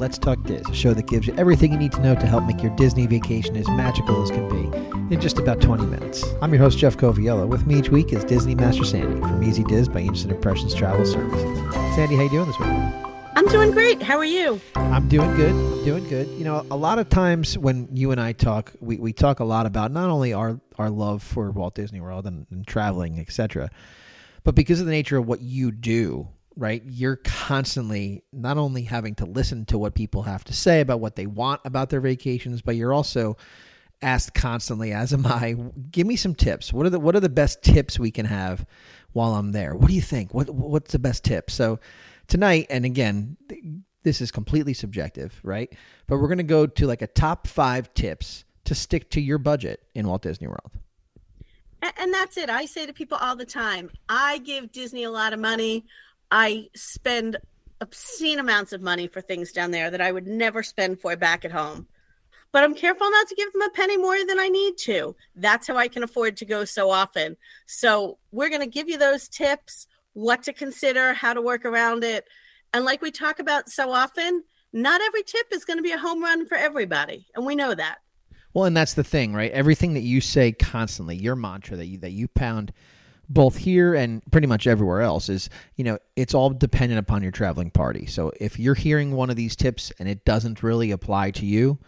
Let's Talk Diz, a show that gives you everything you need to know to help make your Disney vacation as magical as can be in just about 20 minutes. I'm your host, Jeff Coviello. With me each week is Disney Master Sandy from Easy Diz by Instant Impressions Travel Services. Sandy, how you doing this week? I'm doing great. How are you? I'm doing good. Doing good. You know, a lot of times when you and I talk, we, we talk a lot about not only our, our love for Walt Disney World and, and traveling, etc., but because of the nature of what you do, right? You're constantly not only having to listen to what people have to say about what they want about their vacations, but you're also asked constantly, as am I, give me some tips. What are the what are the best tips we can have while I'm there? What do you think? What what's the best tip? So tonight, and again, this is completely subjective, right? But we're gonna go to like a top five tips to stick to your budget in Walt Disney World. And that's it. I say to people all the time, I give Disney a lot of money. I spend obscene amounts of money for things down there that I would never spend for back at home. But I'm careful not to give them a penny more than I need to. That's how I can afford to go so often. So we're going to give you those tips, what to consider, how to work around it. And like we talk about so often, not every tip is going to be a home run for everybody. And we know that. Well, and that's the thing, right? Everything that you say constantly, your mantra that you that you pound both here and pretty much everywhere else is, you know, it's all dependent upon your traveling party. So if you're hearing one of these tips and it doesn't really apply to you,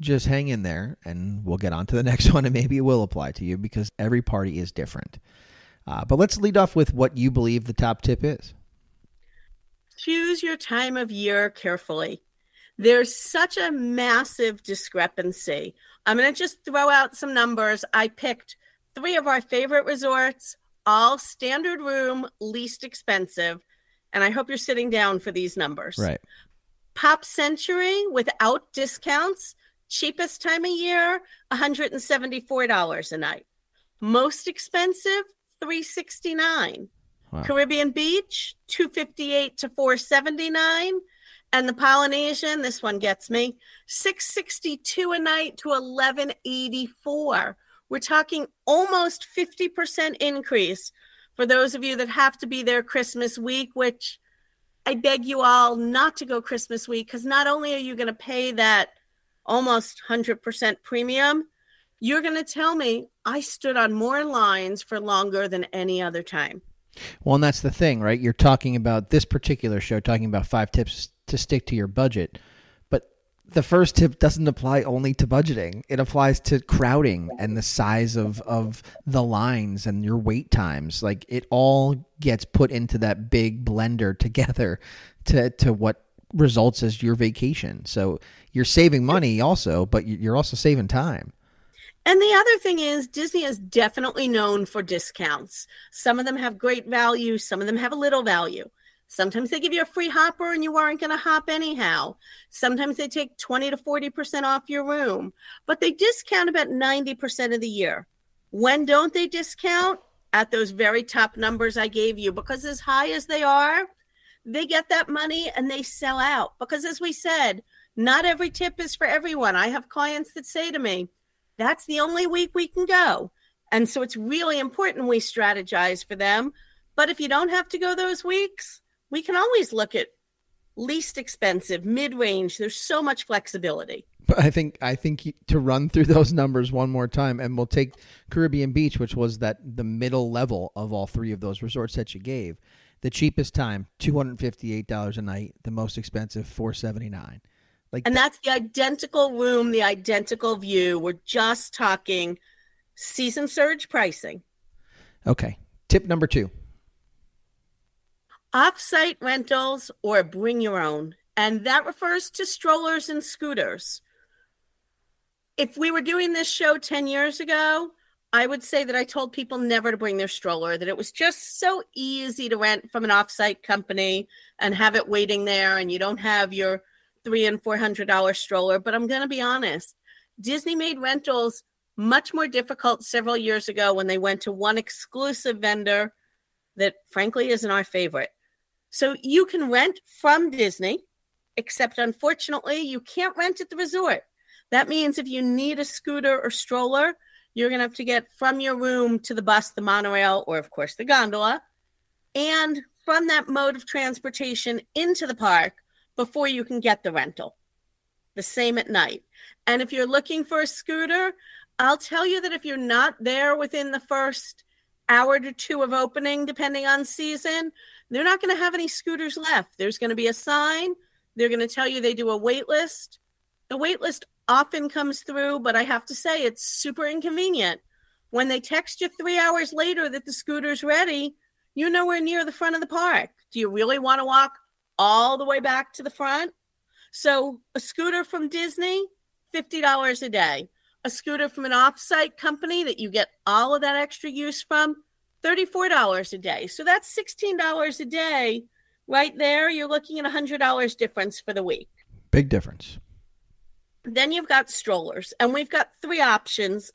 just hang in there and we'll get on to the next one and maybe it will apply to you because every party is different. Uh, but let's lead off with what you believe the top tip is. Choose your time of year carefully. There's such a massive discrepancy. I'm going to just throw out some numbers. I picked three of our favorite resorts all standard room, least expensive. And I hope you're sitting down for these numbers. Right. Pop Century without discounts, cheapest time of year, $174 a night. Most expensive, 369. Wow. Caribbean Beach, 258 to 479. And the Polynesian, this one gets me, 662 a night to 1184. We're talking almost 50% increase for those of you that have to be there Christmas week, which I beg you all not to go Christmas week because not only are you going to pay that almost 100% premium, you're going to tell me I stood on more lines for longer than any other time. Well, and that's the thing, right? You're talking about this particular show, talking about five tips to stick to your budget the first tip doesn't apply only to budgeting. It applies to crowding and the size of of the lines and your wait times. Like it all gets put into that big blender together to to what results as your vacation. So you're saving money also, but you're also saving time. And the other thing is, Disney is definitely known for discounts. Some of them have great value, some of them have a little value. Sometimes they give you a free hopper and you aren't going to hop anyhow. Sometimes they take 20 to 40% off your room, but they discount about 90% of the year. When don't they discount? At those very top numbers I gave you, because as high as they are, they get that money and they sell out. Because as we said, not every tip is for everyone. I have clients that say to me, that's the only week we can go. And so it's really important we strategize for them. But if you don't have to go those weeks, we can always look at least expensive, mid range. There's so much flexibility. But I think I think to run through those numbers one more time, and we'll take Caribbean Beach, which was that the middle level of all three of those resorts that you gave. The cheapest time, two hundred fifty eight dollars a night. The most expensive, four seventy nine. Like, and that's the identical room, the identical view. We're just talking season surge pricing. Okay. Tip number two Offsite rentals or bring your own. And that refers to strollers and scooters. If we were doing this show 10 years ago, I would say that I told people never to bring their stroller, that it was just so easy to rent from an offsite company and have it waiting there, and you don't have your three and four hundred dollar stroller. But I'm going to be honest, Disney made rentals much more difficult several years ago when they went to one exclusive vendor that, frankly, isn't our favorite. So you can rent from Disney, except unfortunately, you can't rent at the resort. That means if you need a scooter or stroller, you're going to have to get from your room to the bus, the monorail, or of course the gondola. And from that mode of transportation into the park, before you can get the rental. The same at night. And if you're looking for a scooter, I'll tell you that if you're not there within the first hour to two of opening, depending on season, they're not going to have any scooters left. There's going to be a sign. They're going to tell you they do a wait list. The wait list often comes through, but I have to say it's super inconvenient. When they text you three hours later that the scooter's ready, you're nowhere near the front of the park. Do you really want to walk all the way back to the front? So, a scooter from Disney, $50 a day. A scooter from an offsite company that you get all of that extra use from, $34 a day. So, that's $16 a day. Right there, you're looking at $100 difference for the week. Big difference. Then you've got strollers, and we've got three options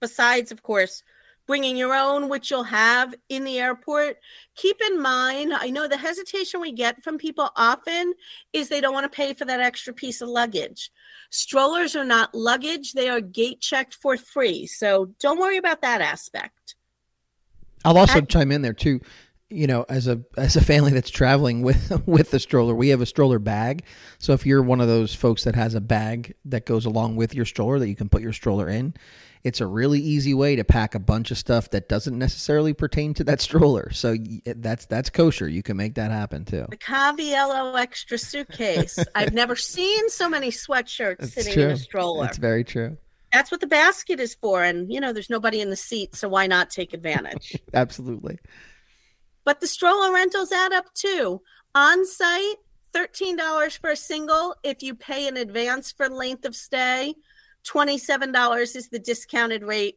besides, of course, bringing your own, which you'll have in the airport. Keep in mind, I know the hesitation we get from people often is they don't want to pay for that extra piece of luggage. Strollers are not luggage, they are gate checked for free. So don't worry about that aspect. I'll also At- chime in there too you know as a as a family that's traveling with with the stroller we have a stroller bag so if you're one of those folks that has a bag that goes along with your stroller that you can put your stroller in it's a really easy way to pack a bunch of stuff that doesn't necessarily pertain to that stroller. So that's that's kosher. You can make that happen too. The Caviello extra suitcase. I've never seen so many sweatshirts sitting true. in a stroller. That's very true. That's what the basket is for. And, you know, there's nobody in the seat. So why not take advantage? Absolutely. But the stroller rentals add up too. On site, $13 for a single if you pay in advance for length of stay. $27 is the discounted rate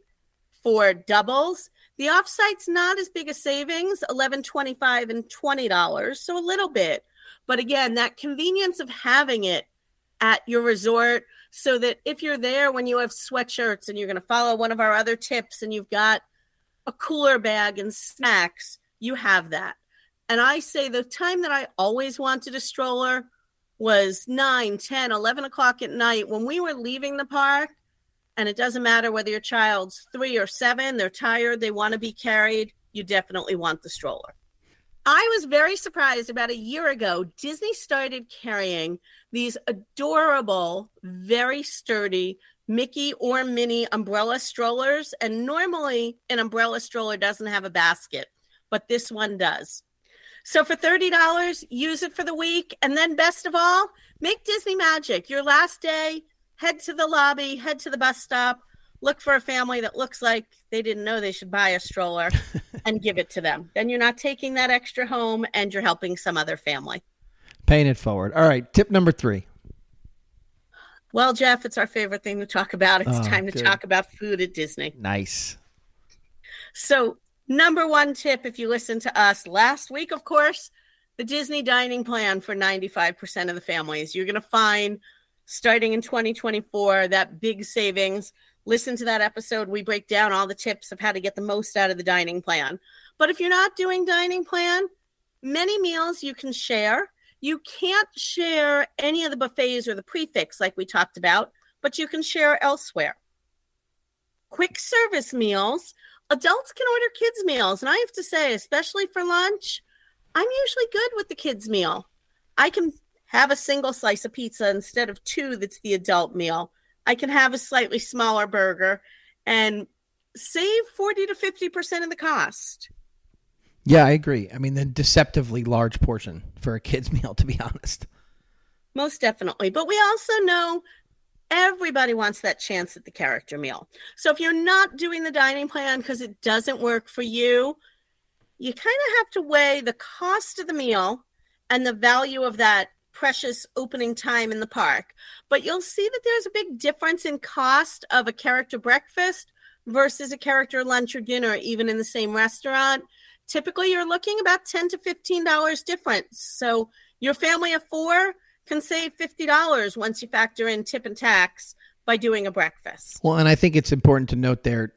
for doubles. The offsite's not as big a savings, $11, $25, and $20, so a little bit. But again, that convenience of having it at your resort so that if you're there when you have sweatshirts and you're going to follow one of our other tips and you've got a cooler bag and snacks, you have that. And I say the time that I always wanted a stroller was 9, 10, 11 o'clock at night when we were leaving the park. And it doesn't matter whether your child's three or seven, they're tired, they want to be carried, you definitely want the stroller. I was very surprised about a year ago, Disney started carrying these adorable, very sturdy Mickey or Minnie umbrella strollers. And normally, an umbrella stroller doesn't have a basket, but this one does. So for $30, use it for the week. And then, best of all, make Disney magic. Your last day, head to the lobby, head to the bus stop, look for a family that looks like they didn't know they should buy a stroller and give it to them. Then you're not taking that extra home and you're helping some other family. Paying it forward. All right. Tip number three. Well, Jeff, it's our favorite thing to talk about. It's oh, time to good. talk about food at Disney. Nice. So, Number one tip if you listen to us last week, of course, the Disney dining plan for 95% of the families. You're going to find starting in 2024 that big savings. Listen to that episode. We break down all the tips of how to get the most out of the dining plan. But if you're not doing dining plan, many meals you can share. You can't share any of the buffets or the prix fixe like we talked about, but you can share elsewhere. Quick service meals adults can order kids meals and i have to say especially for lunch i'm usually good with the kids meal i can have a single slice of pizza instead of two that's the adult meal i can have a slightly smaller burger and save 40 to 50% of the cost. Yeah i agree. I mean the deceptively large portion for a kids meal to be honest. Most definitely. But we also know Everybody wants that chance at the character meal. So if you're not doing the dining plan because it doesn't work for you, you kind of have to weigh the cost of the meal and the value of that precious opening time in the park. But you'll see that there's a big difference in cost of a character breakfast versus a character lunch or dinner, even in the same restaurant. Typically, you're looking about 10 to $15 difference. So your family of four, can save $50 once you factor in tip and tax by doing a breakfast. Well, and I think it's important to note there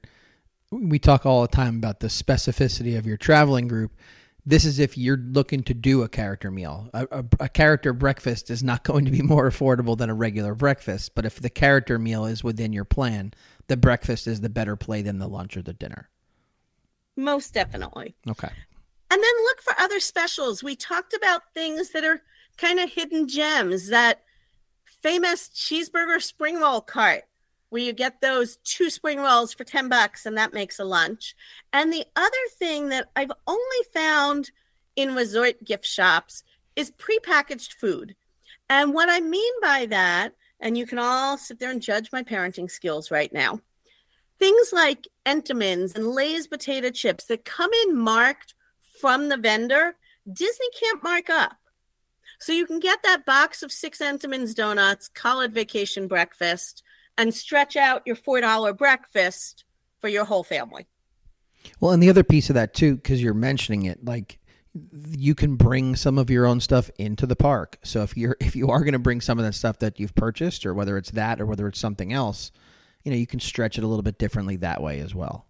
we talk all the time about the specificity of your traveling group. This is if you're looking to do a character meal. A, a, a, character breakfast is not going to be more affordable than a regular breakfast, but if the character meal is within your plan, the breakfast is the better play than the lunch or the dinner. Most definitely. Okay. And then look for other specials. We talked about things that are kind of hidden gems, that famous cheeseburger spring roll cart where you get those two spring rolls for 10 bucks and that makes a lunch. And the other thing that I've only found in resort gift shops is prepackaged food. And what I mean by that, and you can all sit there and judge my parenting skills right now, things like Entenmann's and Lay's potato chips that come in marked from the vendor, Disney can't mark up. So you can get that box of six Entenmann's donuts, call it vacation breakfast, and stretch out your $4 breakfast for your whole family. Well, and the other piece of that too, because you're mentioning it, like you can bring some of your own stuff into the park. So if you're if you are going to bring some of that stuff that you've purchased, or whether it's that or whether it's something else, you know, you can stretch it a little bit differently that way as well.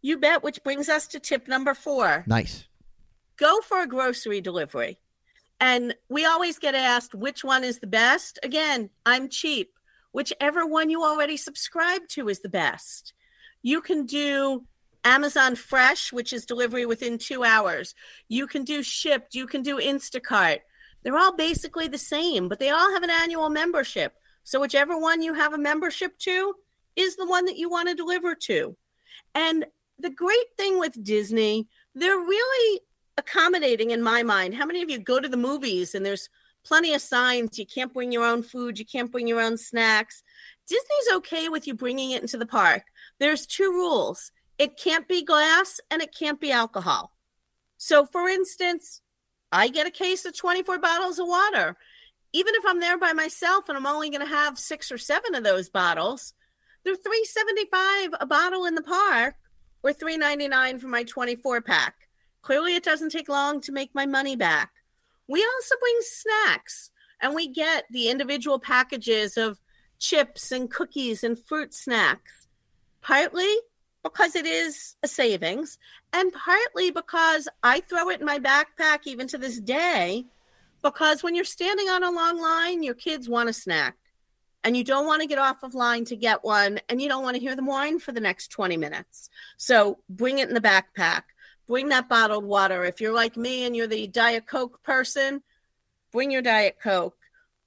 You bet. Which brings us to tip number four. Nice. Go for a grocery delivery. And we always get asked which one is the best. Again, I'm cheap. Whichever one you already subscribe to is the best. You can do Amazon Fresh, which is delivery within two hours. You can do Shipt. You can do Instacart. They're all basically the same, but they all have an annual membership. So, whichever one you have a membership to is the one that you want to deliver to. And the great thing with Disney, they're really accommodating in my mind. How many of you go to the movies and there's plenty of signs you can't bring your own food, you can't bring your own snacks? Disney's okay with you bringing it into the park. There's two rules it can't be glass and it can't be alcohol. So, for instance, I get a case of 24 bottles of water. Even if I'm there by myself and I'm only going to have six or seven of those bottles, they're 375 a bottle in the park or 399 for my 24 pack. Clearly, it doesn't take long to make my money back. We also bring snacks and we get the individual packages of chips and cookies and fruit snacks. Partly because it is a savings, and partly because I throw it in my backpack even to this day. Because when you're standing on a long line, your kids want a snack, and you don't want to get off of line to get one, and you don't want to hear them whine for the next 20 minutes. So bring it in the backpack. Bring that bottled water. If you're like me and you're the Diet Coke person, bring your Diet Coke.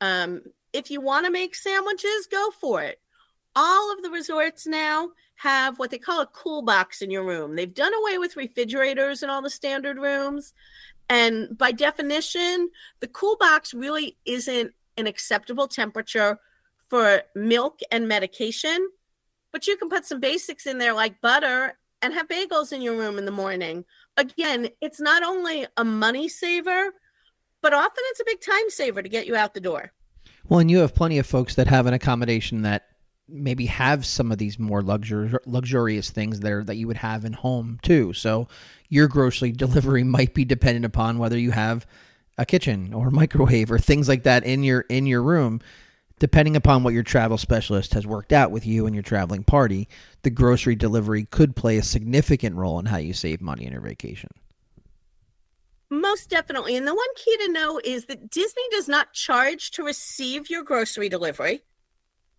Um, if you want to make sandwiches, go for it. All of the resorts now have what they call a cool box in your room. They've done away with refrigerators in all the standard rooms. And by definition, the cool box really isn't an acceptable temperature for milk and medication. But you can put some basics in there like butter and have bagels in your room in the morning. Again, it's not only a money saver, but often it's a big time saver to get you out the door. Well, and you have plenty of folks that have an accommodation that maybe have some of these more luxur- luxurious things there that you would have in home too. So your grocery delivery might be dependent upon whether you have a kitchen or microwave or things like that in your in your room. Depending upon what your travel specialist has worked out with you and your traveling party, the grocery delivery could play a significant role in how you save money on your vacation. Most definitely. And the one key to know is that Disney does not charge to receive your grocery delivery.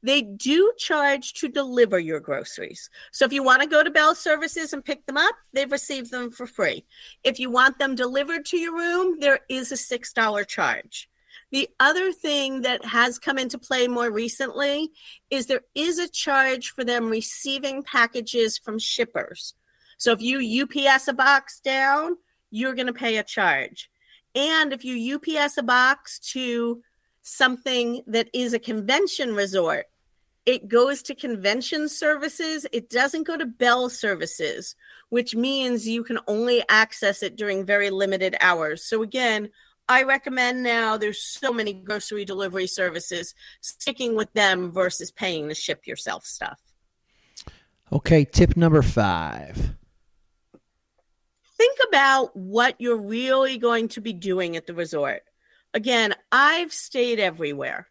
They do charge to deliver your groceries. So if you want to go to Bell Services and pick them up, they've received them for free. If you want them delivered to your room, there is a $6 charge. The other thing that has come into play more recently is there is a charge for them receiving packages from shippers. So if you UPS a box down, you're going to pay a charge. And if you UPS a box to something that is a convention resort, it goes to convention services. It doesn't go to Bell services, which means you can only access it during very limited hours. So, again, I recommend now there's so many grocery delivery services, sticking with them versus paying to ship yourself stuff. Okay, tip number five. Think about what you're really going to be doing at the resort. Again, I've stayed everywhere.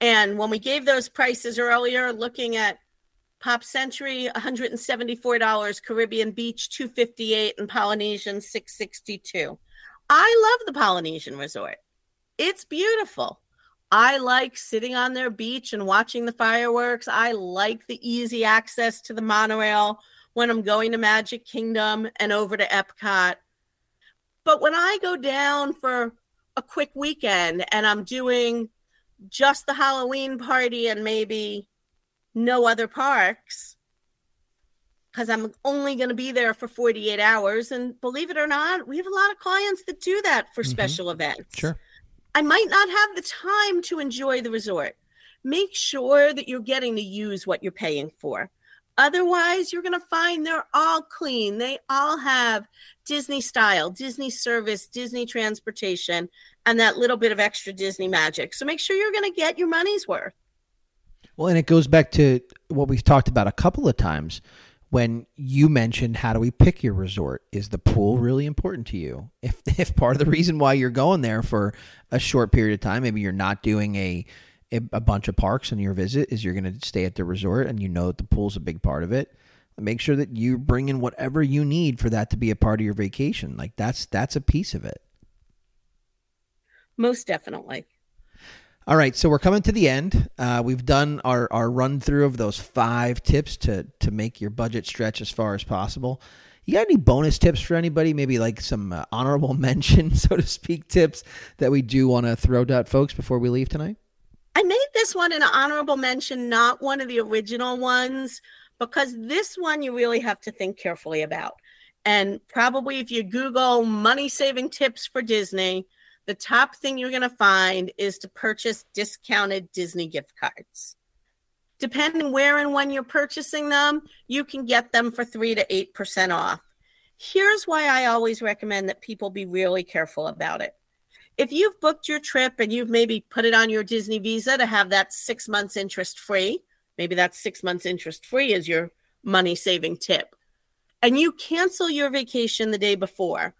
And when we gave those prices earlier, looking at Pop Century, $174, Caribbean Beach, 258 and Polynesian, 662 I love the Polynesian Resort. It's beautiful. I like sitting on their beach and watching the fireworks. I like the easy access to the monorail when I'm going to Magic Kingdom and over to Epcot. But when I go down for a quick weekend and I'm doing just the Halloween party and maybe no other parks because I'm only going to be there for 48 hours. And believe it or not, we have a lot of clients that do that for mm-hmm. special events. Sure. I might not have the time to enjoy the resort. Make sure that you're getting to use what you're paying for. Otherwise, you're going to find they're all clean. They all have Disney style, Disney service, Disney transportation, and that little bit of extra Disney magic. So make sure you're going to get your money's worth. Well, and it goes back to what we've talked about a couple of times when you mentioned how do we pick your resort? Is the pool really important to you? If if part of the reason why you're going there for a short period of time, maybe you're not doing a a bunch of parks in your visit is you're going to stay at the resort and you know that the pool's a big part of it make sure that you bring in whatever you need for that to be a part of your vacation like that's that's a piece of it most definitely all right so we're coming to the end. Uh, we've done our, our run through of those five tips to to make your budget stretch as far as possible. You got any bonus tips for anybody? Maybe like some uh, honorable mention so to speak tips that we do want to throw out, folks before we leave tonight? I made this one an honorable mention, not one of the original ones, because this one you really have to think carefully about. And probably if you Google money saving tips for Disney, the top thing you're going to find is to purchase discounted Disney gift cards. Depending where and when you're purchasing them, you can get them for 3 to 8% off. Here's why I always recommend that people be really careful about it if you've booked your trip and you've maybe put it on your Disney Visa to have that six months interest free, maybe that six months interest free is your money saving tip, and you cancel your vacation the day before,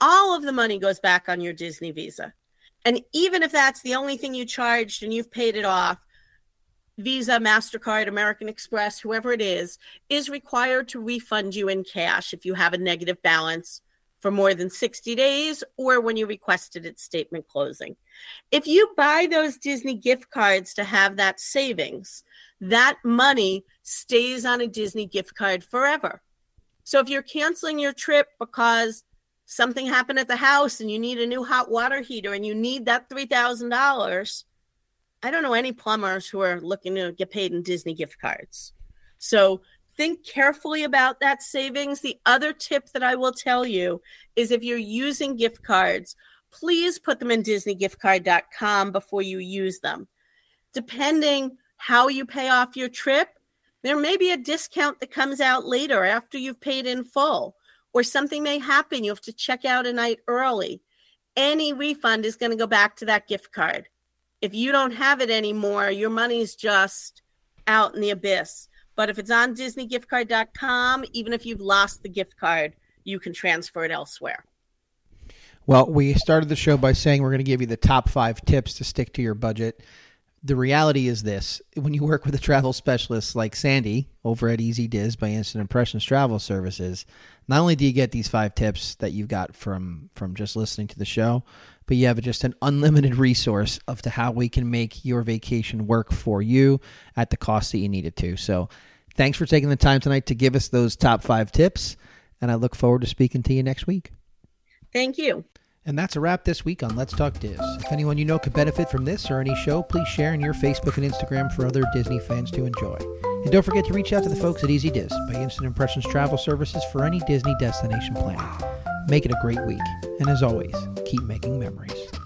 all of the money goes back on your Disney Visa. And even if that's the only thing you charged and you've paid it off, Visa, MasterCard, American Express, whoever it is, is required to refund you in cash if you have a negative balance for more than 60 days or when you requested its statement closing. If you buy those Disney gift cards to have that savings, that money stays on a Disney gift card forever. So if you're canceling your trip because something happened at the house and you need a new hot water heater and you need that $3,000, I don't know any plumbers who are looking to get paid in Disney gift cards. So think carefully about that savings. The other tip that I will tell you is if you're using gift cards, please put them in disneygiftcard.com before you use them. Depending how you pay off your trip, there may be a discount that comes out later after you've paid in full, or something may happen. You have to check out a night early. Any refund is going to go back to that gift card. If you don't have it anymore, your money's just out in the abyss. But if it's on DisneyGiftCard.com, even if you've lost the gift card, you can transfer it elsewhere. Well, we started the show by saying we're going to give you the top five tips to stick to your budget. The reality is this when you work with a travel specialist like Sandy over at Easy Diz by Instant Impressions Travel Services, not only do you get these five tips that you've got from from just listening to the show, but you have just an unlimited resource of to how we can make your vacation work for you at the cost that you need it to. So Thanks for taking the time tonight to give us those top five tips, and I look forward to speaking to you next week. Thank you. And that's a wrap this week on Let's Talk Diz. If anyone you know could benefit from this or any show, please share in your Facebook and Instagram for other Disney fans to enjoy. And don't forget to reach out to the folks at Easy Diz by Instant Impressions Travel Services for any Disney destination planning. Make it a great week. And as always, keep making memories.